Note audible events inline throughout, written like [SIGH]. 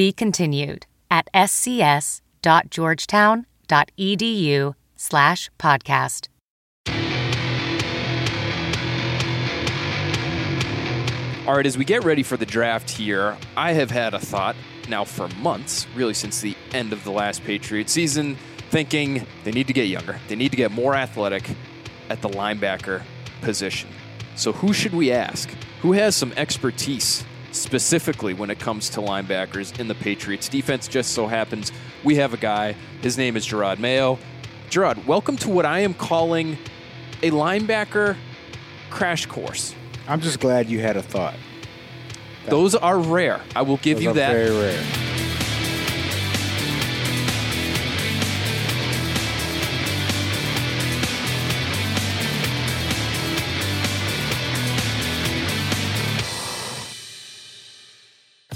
Be continued at scs.georgetown.edu slash podcast. All right, as we get ready for the draft here, I have had a thought now for months, really since the end of the last Patriot season, thinking they need to get younger. They need to get more athletic at the linebacker position. So, who should we ask? Who has some expertise specifically when it comes to linebackers in the Patriots defense? Just so happens we have a guy. His name is Jerod Mayo. Jerod, welcome to what I am calling a linebacker crash course. I'm just glad you had a thought. Those are rare. I will give Those you are that. Very rare.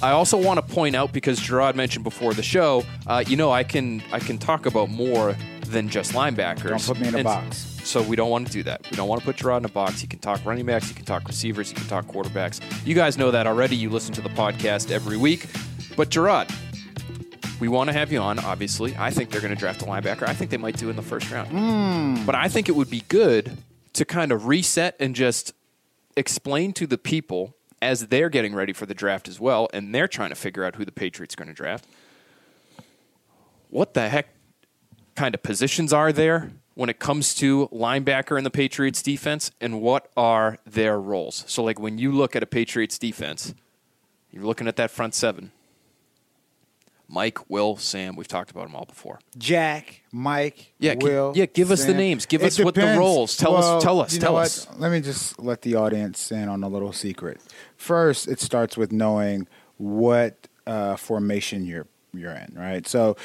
I also want to point out because Jerod mentioned before the show, uh, you know, I can I can talk about more than just linebackers. Don't put me in a And box. So we don't want to do that. We don't want to put Jerod in a box. You can talk running backs, you can talk receivers, you can talk quarterbacks. You guys know that already. You listen to the podcast every week. But Jerod, we want to have you on, obviously. I think they're going to draft a linebacker. I think they might do in the first round. Hmm. But I think it would be good to kind of reset and just explain to the people as they're getting ready for the draft as well, and they're trying to figure out who the Patriots are going to draft. What the heck kind of positions are there when it comes to linebacker in the Patriots defense, and what are their roles? So, like when you look at a Patriots defense, you're looking at that front seven. Mike, Will, Sam, we've talked about them all before. Jack, Mike, Yeah, Will. yeah, give us the names. Give It us what the roles. Tell us- tell us, tell know what? us. Let me just let the audience in on a little secret. First, it starts with knowing what uh, formation you're you're in, right? So.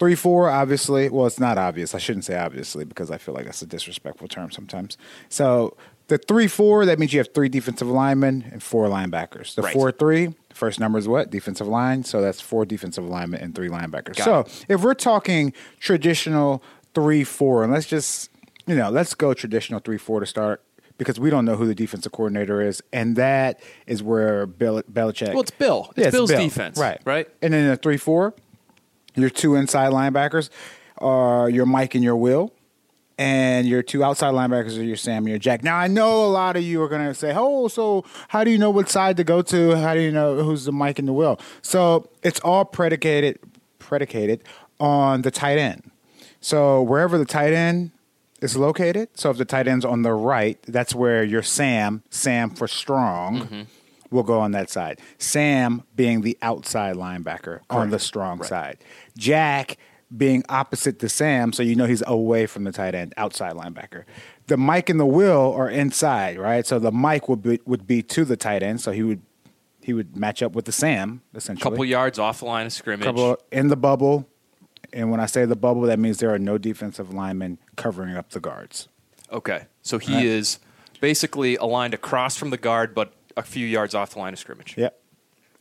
Three four, obviously. Well, it's not obvious. I shouldn't say obviously because I feel like that's a disrespectful term sometimes. So the three four, that means you have three defensive linemen and four linebackers. The Right. four three, first number is what? Defensive line. So that's four defensive linemen and three linebackers. Got so it. if we're talking traditional three four, and let's just you know let's go traditional three four to start because we don't know who the defensive coordinator is, and that is where Bill Belichick. Well, it's Bill. It's Bill's Bill. defense, right? right? And then a three four, your two inside linebackers are your Mike and your Will. And your two outside linebackers are your Sam and your Jack. Now I know a lot of you are gonna say, "Oh, so how do you know what side to go to? How do you know who's the Mike and the Will?" So it's all predicated predicated on the tight end. So wherever the tight end is located, so if the tight end's on the right, that's where your Sam, Sam for strong, Mm-hmm. will go on that side. Sam being the outside linebacker on the strong side. Jack being opposite to Sam, so you know he's away from the tight end, outside linebacker. The Mike and the Will are inside, right? So the Mike would be would be to the tight end, so he would he would match up with the Sam essentially couple yards off the line of scrimmage. couple in the bubble. And when I say the bubble, that means there are no defensive linemen covering up the guards. Okay, so he Right. is basically aligned across from the guard, but a few yards off the line of scrimmage. Yep.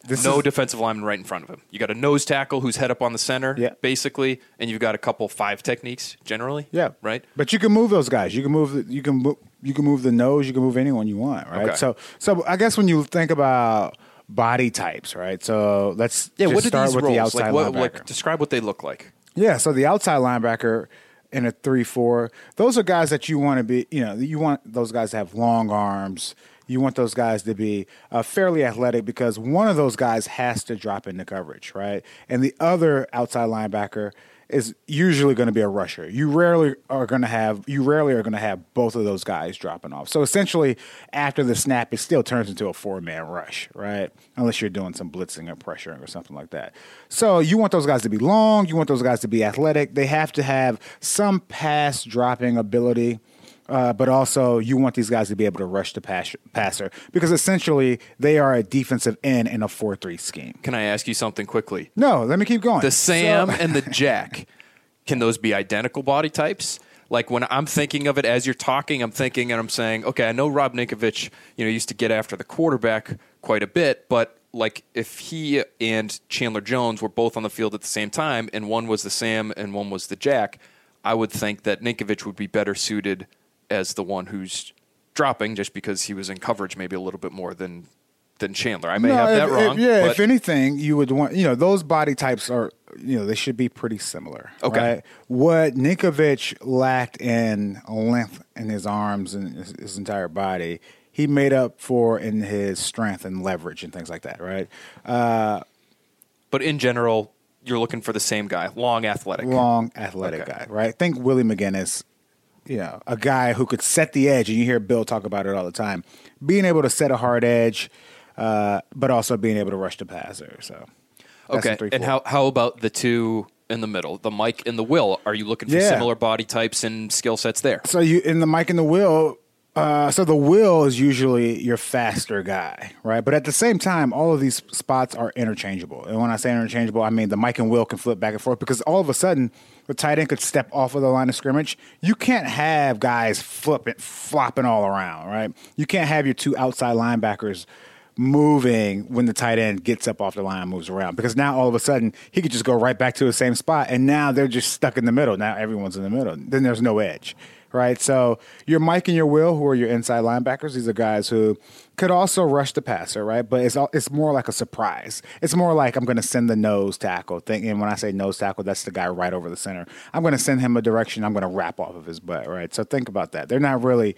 This no is, defensive lineman right in front of him. You got a nose tackle who's head up on the center, Yeah. basically, and you've got a couple five techniques generally. yeah, right. But you can move those guys. You can move. The, you can move. You can move the nose. You can move anyone you want. Right. Okay. So, so I guess when you think about body types, right? So let's Yeah, what start with roles? the outside like, what, linebacker. like, describe what they look like. Yeah, so the outside linebacker in a three-four, those are guys that you want to be. You know, you want those guys to have long arms. You want those guys to be uh, fairly athletic because one of those guys has to drop into coverage, right? And the other outside linebacker is usually going to be a rusher. You rarely are going to have you rarely are going to have both of those guys dropping off. So essentially, after the snap, it still turns into a four-man rush, right? Unless you're doing some blitzing or pressuring or something like that. So you want those guys to be long. You want those guys to be athletic. They have to have some pass dropping ability. Uh, but also, you want these guys to be able to rush the pass- passer because essentially they are a defensive end in a 4 3 scheme. Can I ask you something quickly? No, let me keep going. The Sam So- and the Jack, can those be identical body types? Like when I'm thinking of it as you're talking, I'm thinking and I'm saying, okay, I know Rob Ninkovich, you know, used to get after the quarterback quite a bit, but like if he and Chandler Jones were both on the field at the same time and one was the Sam and one was the Jack, I would think that Ninkovich would be better suited as the one who's dropping just because he was in coverage maybe a little bit more than than Chandler. I may No, have that if- if- wrong. yeah, but if anything, you would want, you know, those body types are, you know, they should be pretty similar. Okay. Right? What Ninkovich lacked in length in his arms and his, his entire body, he made up for in his strength and leverage and things like that, right? Uh, but in general, you're looking for the same guy, long, athletic. long, athletic Okay. guy, right? Think Willie McGinest, you know, a guy who could set the edge, and you hear Bill talk about it all the time. Being able to set a hard edge, uh, but also being able to rush the passer. So, Okay, three, and how how about the two in the middle, the Mike and the Will? Are you looking for Yeah. similar body types and skill sets there? So you in the Mike and the Will. Uh, so the Will is usually your faster guy, right? But at the same time, all of these spots are interchangeable. And when I say interchangeable, I mean the Mike and Will can flip back and forth because all of a sudden the tight end could step off of the line of scrimmage. You can't have guys flipping, flopping all around, right? You can't have your two outside linebackers moving when the tight end gets up off the line and moves around because now all of a sudden he could just go right back to the same spot and now they're just stuck in the middle. Now everyone's in the middle. Then there's no edge, right? So your Mike and your Will, who are your inside linebackers, these are guys who could also rush the passer, right? But it's all, it's more like a surprise. It's more like I'm going to send the nose tackle thing. And when I say nose tackle, that's the guy right over the center. I'm going to send him a direction. I'm going to wrap off of his butt, right? So think about that. They're not really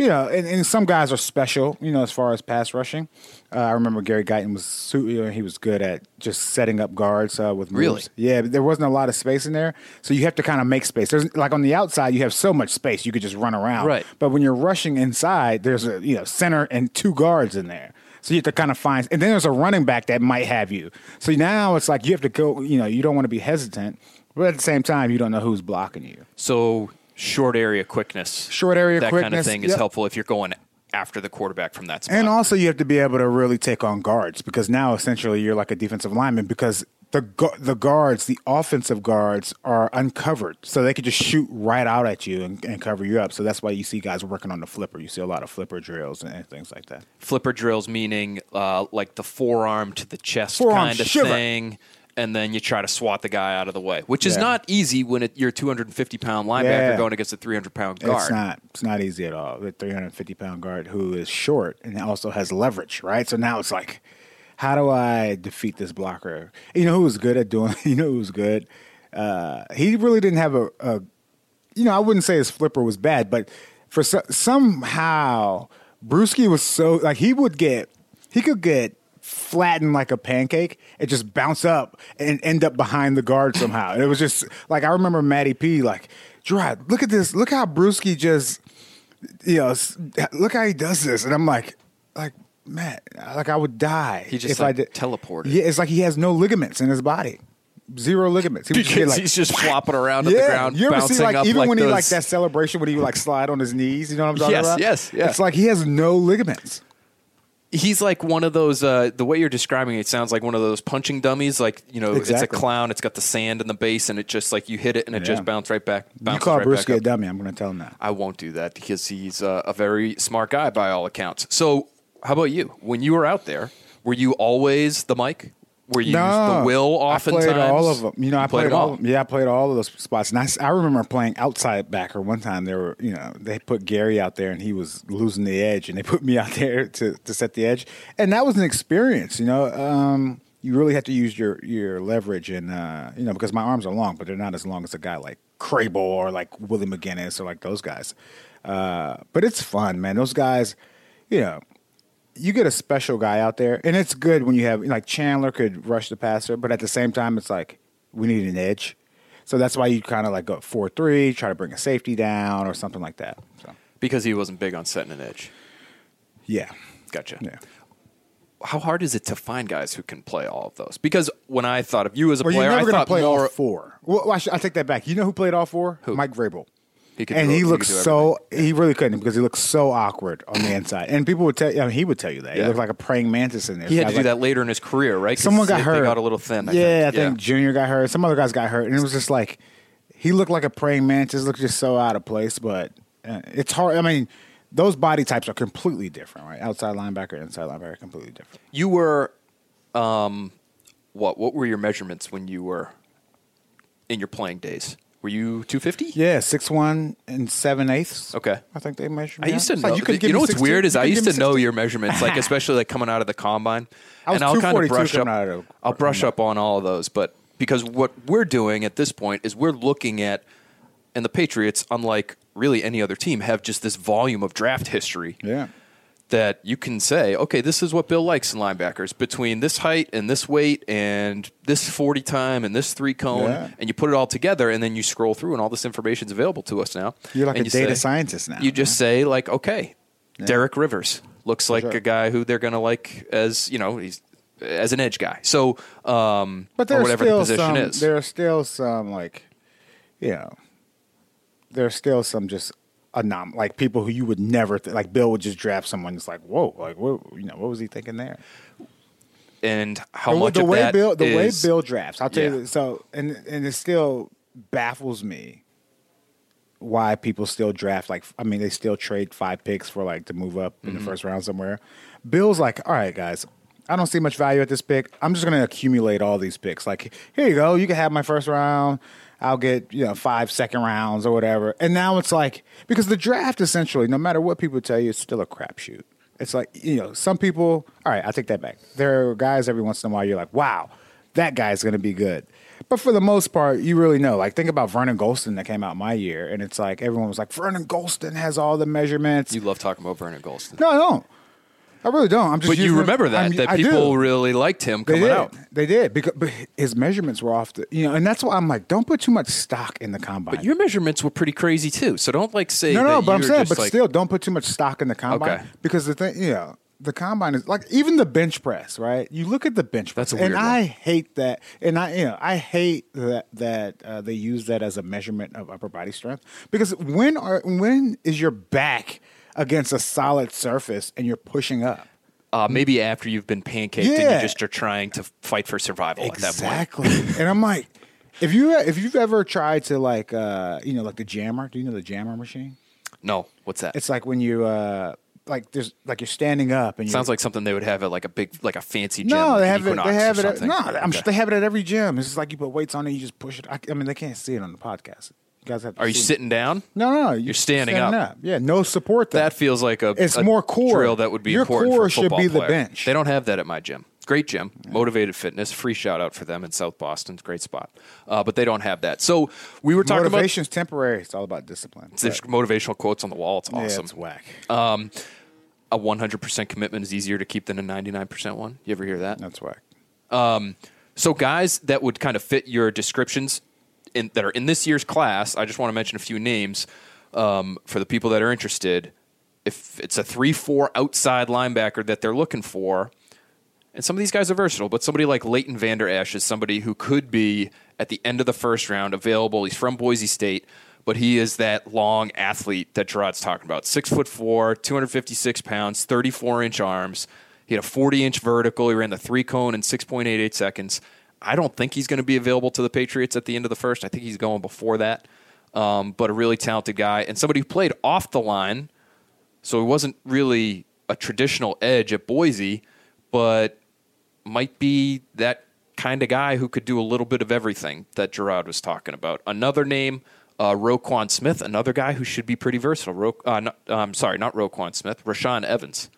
you know, and, and some guys are special, you know, as far as pass rushing. Uh, I remember Gary Guyton was you know, he was good at just setting up guards uh, with moves. Really? Yeah, but there wasn't a lot of space in there, so you have to kind of make space. There's like on the outside, you have so much space you could just run around. Right. But when you're rushing inside, there's a you know center and two guards in there. So you have to kind of find, and then there's a running back that might have you. So now it's like you have to go. You know, you don't want to be hesitant, but at the same time, you don't know who's blocking you. So short area quickness, Short area that kind of thing is yep. helpful if you're going after the quarterback from that spot. And also, you have to be able to really take on guards because now essentially you're like a defensive lineman because the gu- the guards, the offensive guards, are uncovered, so they could just shoot right out at you and, and cover you up. So that's why you see guys working on the flipper. You see a lot of flipper drills and, and things like that. Flipper drills meaning uh, like the forearm to the chest Forearm kind of shiver. thing. And then you try to swat the guy out of the way, which is Yeah. not easy when it, you're a 250 pound linebacker Yeah. going against a 300 pound guard. It's not it's not easy at all. The 350 pound guard who is short and also has leverage, right? So now it's like, how do I defeat this blocker? You know who was good at doing? [LAUGHS] You know who was good? Uh, he really didn't have a, a, you know, I wouldn't say his flipper was bad, but for so, somehow Bruschi was so like he would get he could get flattened like a pancake and just bounce up and end up behind the guard somehow. And it was just like I remember Matty P like, Jerod, look at this, look how Bruschi just you know, look how he does this, and I'm like, like Matt, like I would die He just, if like, I did teleported. Yeah, it's like he has no ligaments in his body, zero ligaments. He Because like, he's just flopping around at the ground, you ever bouncing see like even like when he like that celebration when he like slide on his knees? You know what I'm talking Yes, about? yes, yeah. It's like he has no ligaments. He's like one of those. Uh, the way you're describing it sounds like one of those punching dummies. Like you know, it's a clown. It's got the sand in the base, and it just like you hit it, and it Yeah. just bounce right back. You call right Bruschi a dummy? I'm going to tell him that. I won't do that because he's uh, a very smart guy by all accounts. So, how about you? When you were out there, were you always the Mike? You the Will oftentimes? I played all of them. You know, I played played, all. Of them. Yeah, I played all of those spots. And I, I remember playing outside backer one time. They were, you know, they put Gary out there and he was losing the edge, and they [LAUGHS] put me out there to to set the edge, and that was an experience. You know, um, you really have to use your your leverage, and uh, you know, because my arms are long, but they're not as long as a guy like Vrabel or like Willie McGinest or like those guys. Uh, but it's fun, man. Those guys, you know you get a special guy out there, and it's good when you have like Chandler could rush the passer, but at the same time, it's like we need an edge. So that's why you kind of like go four three, try to bring a safety down or something like that. So because he wasn't big on setting an edge. yeah, Gotcha. yeah. How hard is it to find guys who can play all of those? Because when I thought of you as a Well, player, I thought to play more. all four. Well, I, should, I take that back. You know who played all four? Who? Mike Vrabel. He could and do- he he looks could do so he really couldn't because he looks so awkward on the inside. And people would tell I mean, he would tell you that he looked like a praying mantis in there. He had to do like- that later in his career, right? Someone got hurt. They got a little thin. I yeah, think. I think Junior got hurt. Some other guys got hurt, and it was just like he looked like a praying mantis. Looked just so out of place. But uh, it's hard. I mean, those body types are completely different, right? Outside linebacker, inside linebacker, completely different. You were, um, what? What were your measurements when you were in your playing days? Were you 250? Yeah, six one and seven eighths. Okay. I think they measured. I used to out. Know. like, you, could give know what's 16 weird is I used to know your measurements, like [LAUGHS] especially like coming out of the combine. I was and I'll kind of 242 brush up. of I'll brush up on all of those, but because what we're doing at this point is we're looking at, and the Patriots, unlike really any other team, have just this volume of draft history Yeah. That you can say, okay, this is what Bill likes in linebackers between this height and this weight and this 40 time and this three cone. Yeah. And you put it all together and then you scroll through and all this information is available to us now. You're like And a you data say- scientist now. You just say, like, okay, Derek Rivers looks like sure. a guy who they're going to like as, you know, he's as an edge guy. So, um, But or there's whatever still the position some. is. There are still some like, you know, there's still some just anom like people who you would never th- like. Bill would just draft someone. It's like, whoa, like what? You know, what was he thinking there? and how the, much the of way that Bill, the way Bill drafts, I'll tell Yeah. you. So, and and it still baffles me why people still draft like. I mean, they still trade five picks for like to move up in Mm-hmm. the first round somewhere. Bill's like, all right, guys. I don't see much value at this pick. I'm just going to accumulate all these picks. Like, here you go. You can have my first round. I'll get you know five second rounds or whatever. And now it's like because the draft essentially, no matter what people tell you, it's still a crapshoot. It's like you know some people. All right, I take that back. There are guys every once in a while you're like, wow, that guy's going to be good. But for the most part, you really know. Like think about Vernon Gholston that came out my year, and it's like everyone was like, Vernon Gholston has all the measurements. You love talking about Vernon Gholston. no, I don't. I really don't. I'm just. but you remember that, I'm- that I do. people really liked him They coming did. out. They did because but his measurements were off the you know, and that's why I'm like, don't put too much stock in the combine. But your measurements were pretty crazy too. So don't like say no, no, but I'm saying, but like, still, don't put too much stock in the combine Okay. because the thing, you know, the combine is like even the bench press, right? You look at the bench press, and weird I hate that, and I, you know, I hate that that uh, they use that as a measurement of upper body strength because when are when is your back against a solid surface and you're pushing up? uh, maybe after you've been pancaked and you just are trying to fight for survival at that point. Exactly. and I'm like, if you if you've ever tried to like uh you know like the jammer, do you know the jammer machine? No, what's that? It's like when you uh like there's like you're standing up and you Sounds like something they would have at like a big, like a fancy gym. no, they have it. They have it. At, no, I'm Okay. sure they have it at every gym. It's just like you put weights on it, you just push it. I, I mean, they can't see it on the podcast. You guys have. Are you sitting down? No, no, no. You're standing up. Yeah, no support. That feels like a It's a more core. drill that would be Your important for core a should be the bench. They don't have that at my gym. Great gym, Motivated Fitness, free shout out for them in South Boston, great spot. Uh, but they don't have that. So we were talking Motivation's temporary. It's all about discipline. about there's motivational quotes on the wall. It's yeah, awesome. it's whack. a 100% commitment is easier to keep than a 99% one. You ever hear that? That's whack. So guys that would kind of fit your descriptions in, that are in this year's class, I just want to mention a few names um, for the people that are interested. If it's a three-four outside linebacker that they're looking for, and some of these guys are versatile, but somebody like Leighton Vander Esch is somebody who could be at the end of the first round available. He's from Boise State, but he is that long athlete that Jerod's talking about. Six foot four, 256 pounds, 34 inch arms. He had a 40 inch vertical. He ran the three cone in 6.88 seconds. I don't think he's going to be available to the Patriots at the end of the first. I think he's going before that. Um, but a really talented guy and somebody who played off the line. So he wasn't really a traditional edge at Boise, but might be that kind of guy who could do a little bit of everything that Jerod was talking about. Another name, uh, Roquan Smith, another guy who should be pretty versatile. Ro- uh, um, sorry, not Roquan Smith, Rashaan Evans.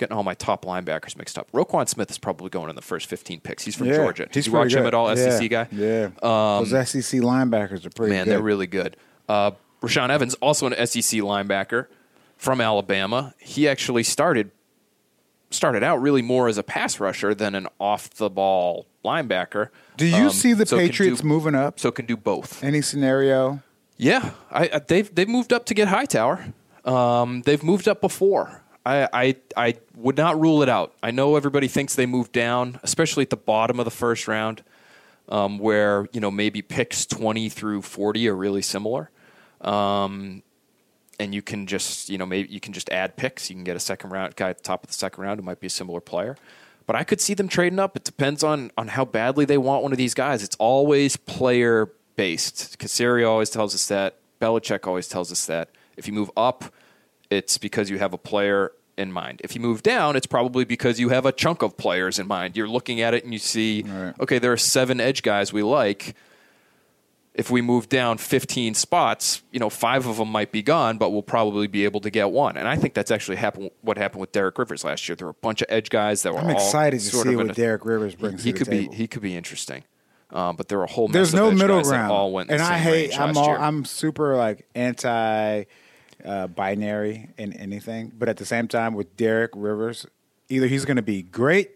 Getting all my top linebackers mixed up. Roquan Smith is probably going in the first 15 picks. He's from Yeah, Georgia. Did he's you watch pretty him at all, yeah, SEC guy? Um, Yeah, those SEC linebackers are pretty Man, good. they're really good. Uh, Rashaan Evans, also an SEC linebacker from Alabama. He actually started started out really more as a pass rusher than an off the ball linebacker. Do you Um, see the so Patriots do- moving up? So can do both. Any scenario? Yeah, I, I, they've they've moved up to get Hightower. Um, they've moved up before. I, I I would not rule it out. I know everybody thinks they moved down, especially at the bottom of the first round, um, where you know maybe picks twenty through forty are really similar. Um, and you can just you know maybe you can just add picks. You can get a second round guy at the top of the second round who might be a similar player. But I could see them trading up. It depends on on how badly they want one of these guys. It's always player based. Caserio always tells us that. Belichick always tells us that. If you move up, it's because you have a player in mind. If you move down, it's probably because you have a chunk of players in mind. You're looking at it and you see, Right. okay, there are seven edge guys we like. If we move down 15 spots, you know, five of them might be gone, but we'll probably be able to get one. And I think that's actually happened. What happened with Derek Rivers last year? There were a bunch of edge guys that were. I'm all excited to sort see what a- Derek Rivers brings He to could be. He could be interesting. Um, but there were a whole. There's mess of no edge middle guys that ground, All went and the I hate. I'm all. I'm super like anti uh, binary in anything, but at the same time, with Derek Rivers, either he's going to be great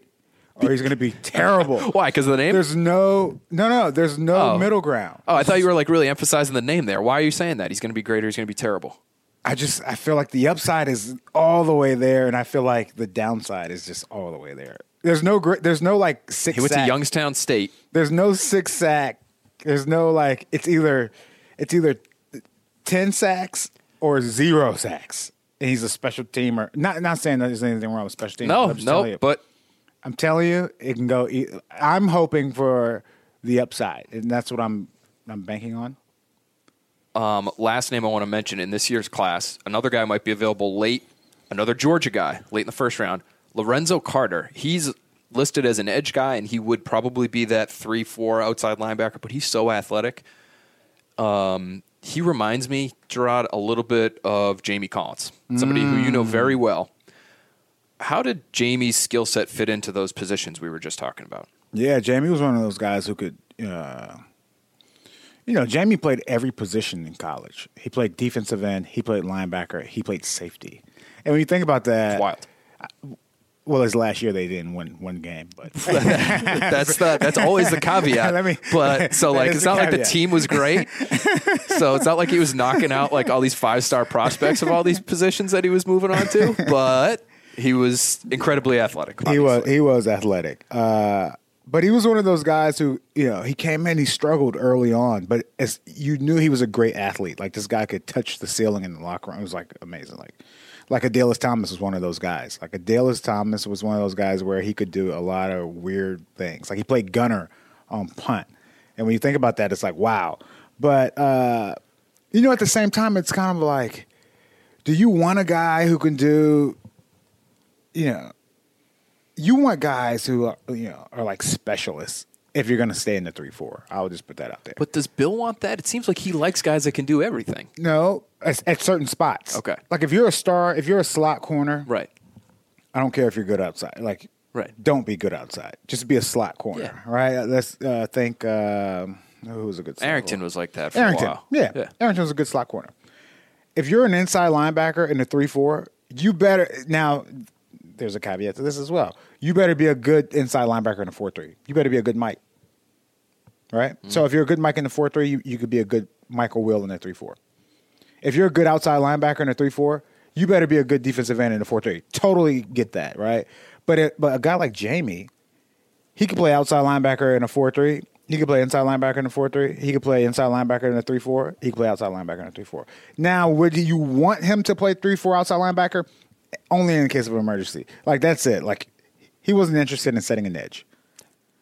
or he's going to be [LAUGHS] terrible. Why? Because of the name? There's no, no, no. There's no Oh. middle ground. oh, I thought you were like really emphasizing the name there. Why are you saying that? He's going to be great or he's going to be terrible? I just I feel like the upside is all the way there, and I feel like the downside is just all the way there. There's no gr- there's no like six. He went to. Youngstown State. There's no six sack. There's no like it's either it's either ten sacks or zero sacks. And he's a special teamer. Not not saying that there's anything wrong with special teams. No, no, but I'm telling you, it can go. e- I'm hoping for the upside, and that's what I'm I'm banking on. Um, last name I want to mention in this year's class, another guy might be available late, another Georgia guy late in the first round, Lorenzo Carter. He's listed as an edge guy, and he would probably be that three four outside linebacker, but he's so athletic. Um, he reminds me, Gerard, a little bit of Jamie Collins, somebody who you know very well. How did Jamie's skill set fit into those positions we were just talking about? Yeah, Jamie was one of those guys who could. Uh, you know, Jamie played every position in college. He played defensive end. He played linebacker. He played safety. And when you think about that, It's wild. Well, his last year they didn't win one game, but [LAUGHS] that's the that's always the caveat. [LAUGHS] Me- but so [LAUGHS] like it's not like the team was great. so it's not like he was knocking out like all these five star prospects of all these positions that he was moving on to. But he was incredibly athletic. he was he was athletic. Uh, but he was one of those guys who, you know, he came in, he struggled early on, but as you knew he was a great athlete. Like this guy could touch the ceiling in the locker room. It was like amazing. Like like Adalius Thomas was one of those guys. Like Adalius Thomas was one of those guys where he could do a lot of weird things. Like he played gunner on punt. And when you think about that, it's like, wow. But uh, you know, at the same time, it's kind of like, do you want a guy who can do, you know, you want guys who are, you know are like specialists if you're going to stay in the three four. I'll just put that out there. But does Bill want that? It seems like he likes guys that can do everything. no, at, at certain spots. Okay. Like if you're a star, if you're a slot corner, Right. I don't care if you're good outside. Like, Right. don't be good outside. Just be a slot corner. Yeah. Right. Let's uh, think. Um, who was a good? slot Arrington was like that for Arrington. a while. Yeah. Yeah. Arrington was a good slot corner. If you're an inside linebacker in the three four, you better now. There's a caveat to this as well. You better be a good inside linebacker in a four three. You better be a good Mike. Right. Mm-hmm. So if you're a good Mike in the four three, you, you could be a good Michael Will in the three four. If you're a good outside linebacker in the three four, you better be a good defensive end in the four three. Totally get that, right? But it, but a guy like Jamie, he could play outside linebacker in a four three. He could play inside linebacker in a four three. He could play inside linebacker in a three four. He could play outside linebacker in a three four. Now, would you want him to play three four outside linebacker? Only in the case of emergency. Like that's it. Like he wasn't interested in setting an edge.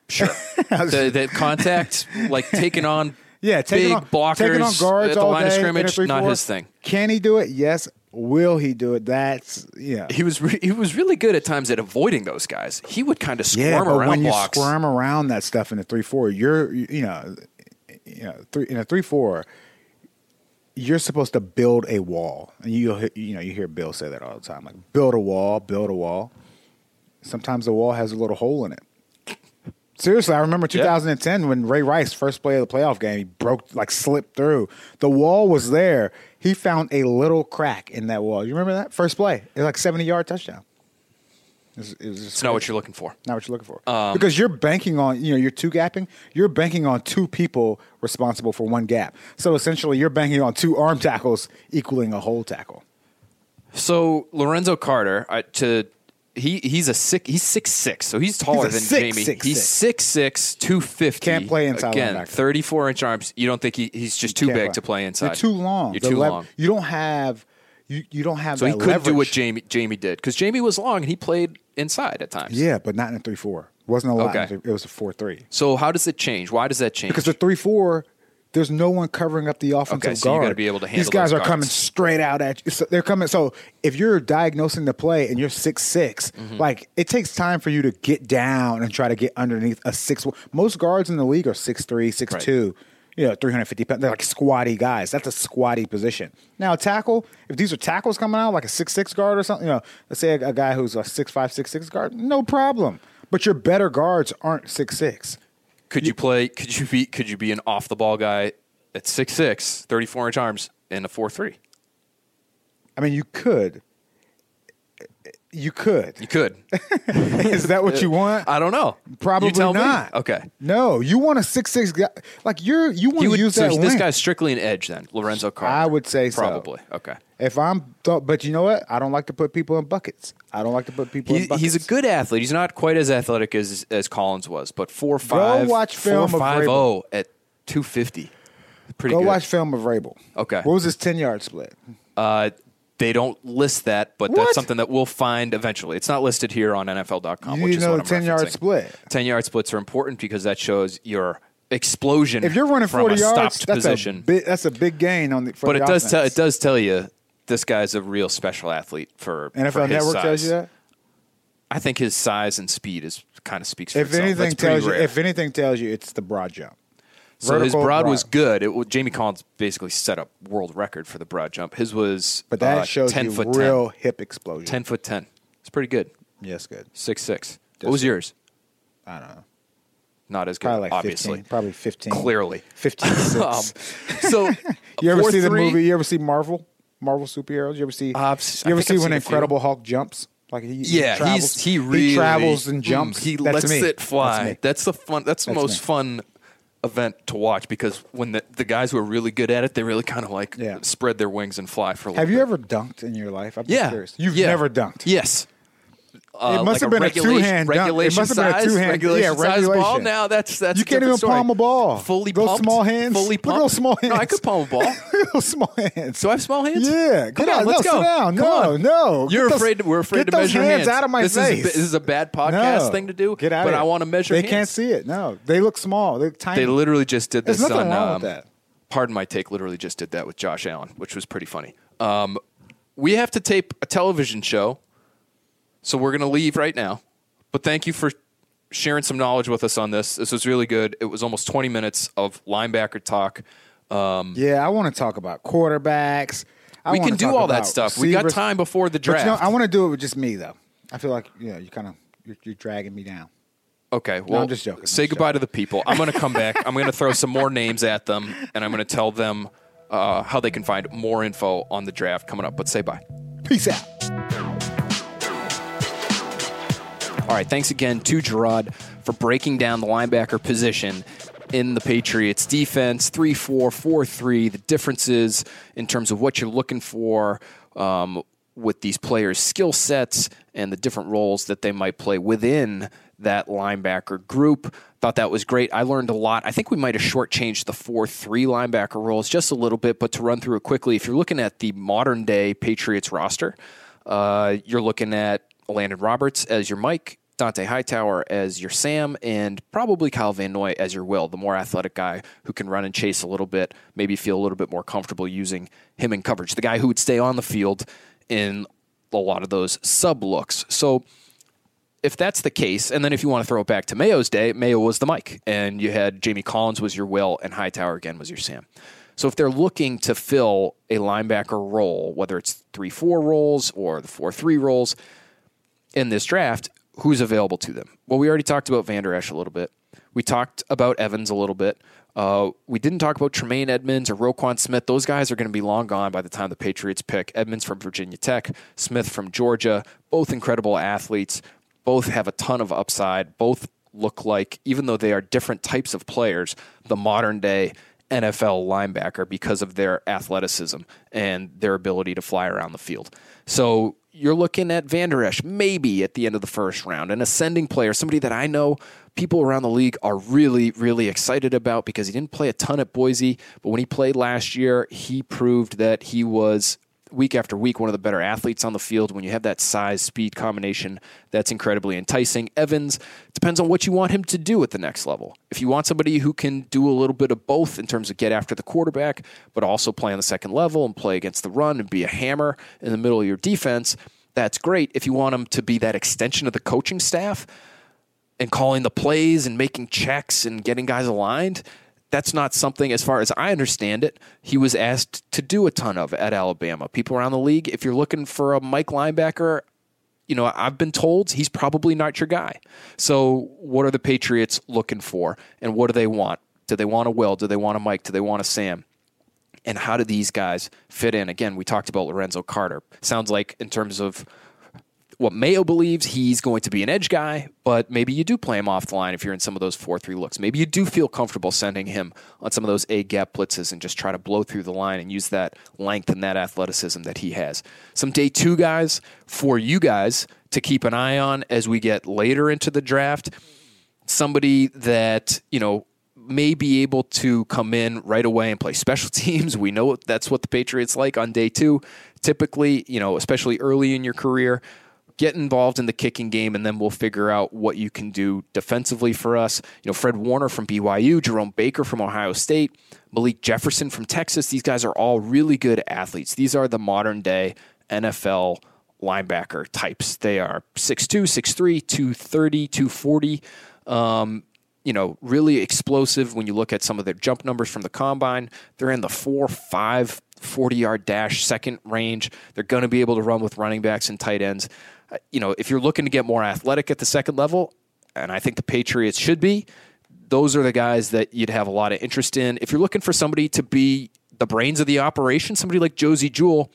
Sure. [LAUGHS] the, the contact, like taking on [LAUGHS] Yeah, taking big on, blockers on guards at the all line of day a scrimmage, not 3-4. his thing. Can he do it? Yes. Will he do it? That's yeah. He was re- he was really good at times at avoiding those guys. He would kind of squirm Yeah, but around when you squirm around that stuff in a three four, you're you you know, you know, three in a three four, you're supposed to build a wall, and you you know you hear Bill say that all the time, like build a wall, build a wall. Sometimes the wall has a little hole in it. Seriously, I remember 2010 when Ray Rice first played the playoff game. He broke, like, slipped through. The wall was there. He found a little crack in that wall. You remember that first play? It was like 70 yard touchdown. It was, it was It's not what you're looking for. not what you're looking for. Um, because you're banking on, you know, you're two gapping. You're banking on two people responsible for one gap. So essentially, you're banking on two arm tackles equaling a whole tackle. So Lorenzo Carter, I, to he he's a six he's six six, so he's taller He's than six, Jamie. six, he's six. six two fifty. Can't play inside again. Thirty four inch arms. You don't think he, he's just too big to play inside? You're too long. You're The too lev- long. You don't have you, you don't have So he couldn't do what. Jamie Jamie did because Jamie was long and he played inside at times. Yeah, but not in a three four. Wasn't a lot. Okay. It was a four three. So how does it change? Why does that change? Because the three four, there's no one covering up the offensive Okay, so you guard. gotta be able to handle These guys are coming straight out at you. So they're coming. So if you're diagnosing the play and you're six Mm-hmm. like it takes time for you to get down and try to get underneath a six. Most guards in the league are six three, six two. You know, 350 pounds. They're like squatty guys. That's a squatty position. Now, tackle, if these are tackles coming out, like a six six guard or something, you know, let's say a, a guy who's a six five, six six guard, no problem. But your better guards aren't six six. Could you play? Could you be? Could you be an off the ball guy at 6'6", 34 inch arms and a four three? I mean, you could. You could. You could. [LAUGHS] Is that what you want? I don't know. Probably You tell me. not. Okay. No, you want a six six guy. Like you're you want He to would, use so that. this length. guy's strictly an edge then, Lorenzo Carter. I would say so. probably. Okay. If I'm, but you know what? I don't like to put people in buckets. I don't like to put people in buckets. he's a good athlete. He's not quite as athletic as as Collins was, but four five. watch film of four five Vrabel. oh at two fifty. Pretty Go good. watch film of Vrabel. Okay. What was his ten yard split? Uh, they don't list that, but What? that's something that we'll find eventually. It's not listed here on NFL.com, You which is what I'm 10 yard split. Ten yard splits are important because that shows your explosion. If you're running from forty a yards, stopped that's position. a big, that's a big gain on the. But it does tell it does tell you this guy's a real special athlete for for NFL his Network size. tells you that. I think his size and speed is kind of speaks for If itself. anything That's tells you, rare. if anything tells you, it's the broad jump. So his Vertical broad was good. It, Jamie Collins basically set up world record for the broad jump. His was But that uh, shows 10 you foot real hip explosion. 10. 10 foot 10. It's pretty good. Yes, good. Six six. What was yours? I don't know. Not as good, Probably like obviously. 15. Probably 15. Clearly. 15 [LAUGHS] Um, so [LAUGHS] you ever see the 4-3? movie? You ever see Marvel? Marvel superheroes? You ever see? Uh, I've s- I you ever see I've when few. Incredible Hulk jumps? Like he, he Yeah, travels, he really travels and mm, jumps. he That's lets me. it fly. That's That's, the fun. That's the most me. fun event to watch because when the, the guys who are really good at it, they really kind of like Yeah. spread their wings and fly for a little Have you bit. ever dunked in your life? I'm just Yeah, curious. You've yeah. never dunked. Yes. Uh, It must have like been a two-hand dunk. It regulation must have been a size, two-hand- regulation yeah, size ball. Now that's that's You a can't even story. palm a ball. Fully Those pumped, small hands. Fully Look pumped. those small No, I hands. could palm a ball. [LAUGHS] those small hands. Do I have small hands? Yeah, Come get on, let's no, go. sit down. Come no, on. no. You're those- afraid. We're afraid get to those measure hands, out of my this face. Is, this is a bad podcast No. thing to do. Get out But I want to measure. They hands. can't see it. No, they look small. They're tiny. They literally just did There's this nothing on. wrong um, with that. Pardon my take. Literally just did that with Josh Allen, which was pretty funny. Um, we have to tape a television show, so we're going to leave right now. But thank you for sharing some knowledge with us on this. This was really good. It was almost 20 minutes of linebacker talk. Um, Yeah, I want to talk about quarterbacks. I we can do all that stuff. We got time before the But you know, draft. I want to do it with just me though. I feel like you know, you kind of you're, you're dragging me down. Okay, well, I'm just joking. Say just goodbye to the people. I'm going to come back. I'm going to throw some more names at them, and I'm going to tell them uh, how they can find more info on the draft coming up. But say bye. Peace out. All right, thanks again to Jerod for breaking down the linebacker position in the Patriots defense 3 4, 4 3, the differences in terms of what you're looking for um, with these players' skill sets and the different roles that they might play within that linebacker group. Thought that was great. I learned a lot. I think we might have shortchanged the 4 3 linebacker roles just a little bit, but to run through it quickly, if you're looking at the modern day Patriots roster, uh, you're looking at Landon Roberts as your Mike, Dont'a Hightower as your Sam, and probably Kyle Van Noy as your Will, the more athletic guy who can run and chase a little bit, maybe feel a little bit more comfortable using him in coverage. The guy who would stay on the field in a lot of those sub looks. So if that's the case, and then if you want to throw it back to Mayo's day, Mayo was the Mike, and you had Jamie Collins was your Will, and Hightower again was your Sam. So if they're looking to fill a linebacker role, whether it's three four roles or the four three roles in this draft, who's available to them? Well, we already talked about Vander Esch a little bit. We talked about Evans a little bit. Uh, we didn't talk about Tremaine Edmunds or Roquan Smith. Those guys are going to be long gone by the time the Patriots pick. Edmunds from Virginia Tech, Smith from Georgia, both incredible athletes. Both have a ton of upside. Both look like, even though they are different types of players, the modern day NFL linebacker because of their athleticism and their ability to fly around the field. So you're looking at Vander Esch maybe at the end of the first round, an ascending player, somebody that I know people around the league are really, really excited about because he didn't play a ton at Boise, but when he played last year, he proved that he was week after week, one of the better athletes on the field. When you have that size speed combination, that's incredibly enticing. Evans depends on what you want him to do at the next level. If you want somebody who can do a little bit of both in terms of get after the quarterback, but also play on the second level and play against the run and be a hammer in the middle of your defense, that's great. If you want him to be that extension of the coaching staff and calling the plays and making checks and getting guys aligned, that's not something, as far as I understand it, he was asked to do a ton of at Alabama. People around the league, if you're looking for a Mike linebacker, you know, I've been told he's probably not your guy. So, what are the Patriots looking for, and what do they want? Do they want a Will? Do they want a Mike? Do they want a Sam? And how do these guys fit in? Again, we talked about Lorenzo Carter. Sounds like, in terms of what Mayo believes he's going to be an edge guy, but maybe you do play him off the line if you're in some of those 4 3 looks. Maybe you do feel comfortable sending him on some of those A gap blitzes and just try to blow through the line and use that length and that athleticism that he has. Some day two guys for you guys to keep an eye on as we get later into the draft. Somebody that, you know, may be able to come in right away and play special [LAUGHS] teams. We know that's what the Patriots like on day two. Typically, you know, especially early in your career, get involved in the kicking game, and then we'll figure out what you can do defensively for us. You know, Fred Warner from BYU, Jerome Baker from Ohio State, Malik Jefferson from Texas. These guys are all really good athletes. These are the modern day NFL linebacker types. They are 6'2, 6'3, 230, 240. Um, you know, really explosive when you look at some of their jump numbers from the combine. They're in the four, five, 40 yard dash second range. They're going to be able to run with running backs and tight ends uh, you know, if you're looking to get more athletic at the second level, and I think the Patriots should be, those are the guys that you'd have a lot of interest in. If you're looking for somebody to be the brains of the operation, somebody like Josey Jewell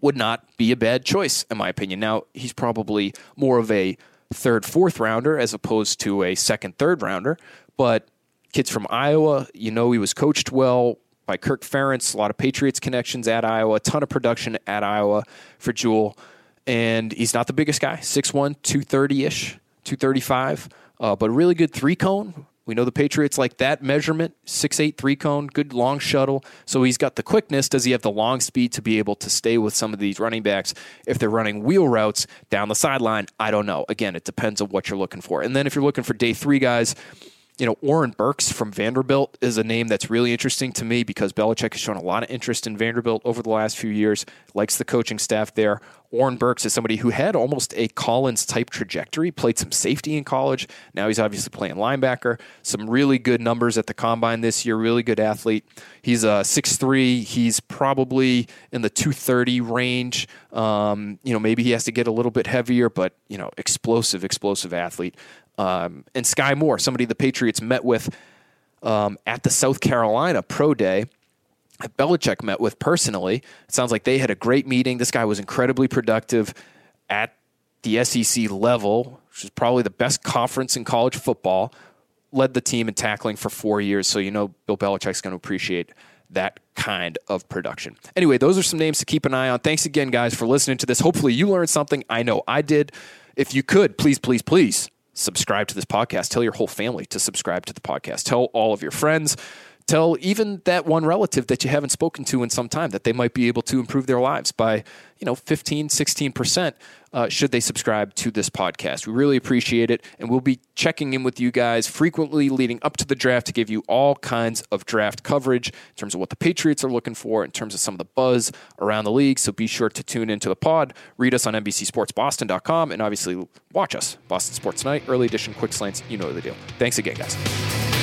would not be a bad choice, in my opinion. Now, he's probably more of a third, fourth rounder as opposed to a second, third rounder, but kids from Iowa, you know, he was coached well by Kirk Ferentz, a lot of Patriots connections at Iowa, a ton of production at Iowa for Jewell. and he's not the biggest guy 6'1, 230 ish, 235, uh, but a really good three cone. We know the Patriots like that measurement, 6'8, three cone, good long shuttle. So he's got the quickness. Does he have the long speed to be able to stay with some of these running backs if they're running wheel routes down the sideline? I don't know. Again, it depends on what you're looking for. And then if you're looking for day three guys, you know, Oren Burks from Vanderbilt is a name that's really interesting to me because Belichick has shown a lot of interest in Vanderbilt over the last few years, likes the coaching staff there. Oren Burks is somebody who had almost a Collins type trajectory, played some safety in college. Now he's obviously playing linebacker. Some really good numbers at the combine this year, really good athlete. He's a 6'3, he's probably in the 230 range. Um, you know, maybe he has to get a little bit heavier, but, you know, explosive, explosive athlete. Um, and Skai Moore, somebody the Patriots met with um, at the South Carolina Pro Day. Belichick met with personally. It sounds like they had a great meeting. This guy was incredibly productive at the SEC level, which is probably the best conference in college football. Led the team in tackling for four years, so you know Bill Belichick's going to appreciate that kind of production. Anyway, those are some names to keep an eye on. Thanks again, guys, for listening to this. Hopefully, you learned something. I know I did. If you could, please, please, please subscribe to this podcast. Tell your whole family to subscribe to the podcast. Tell all of your friends. Tell even that one relative that you haven't spoken to in some time that they might be able to improve their lives by, you know, 15, 16% uh, should they subscribe to this podcast. We really appreciate it. And we'll be checking in with you guys frequently leading up to the draft to give you all kinds of draft coverage in terms of what the Patriots are looking for, in terms of some of the buzz around the league. So be sure to tune into the pod, read us on NBCSportsBoston.com, and obviously watch us, Boston Sports Tonight, early edition, quick slants. You know the deal. Thanks again, guys.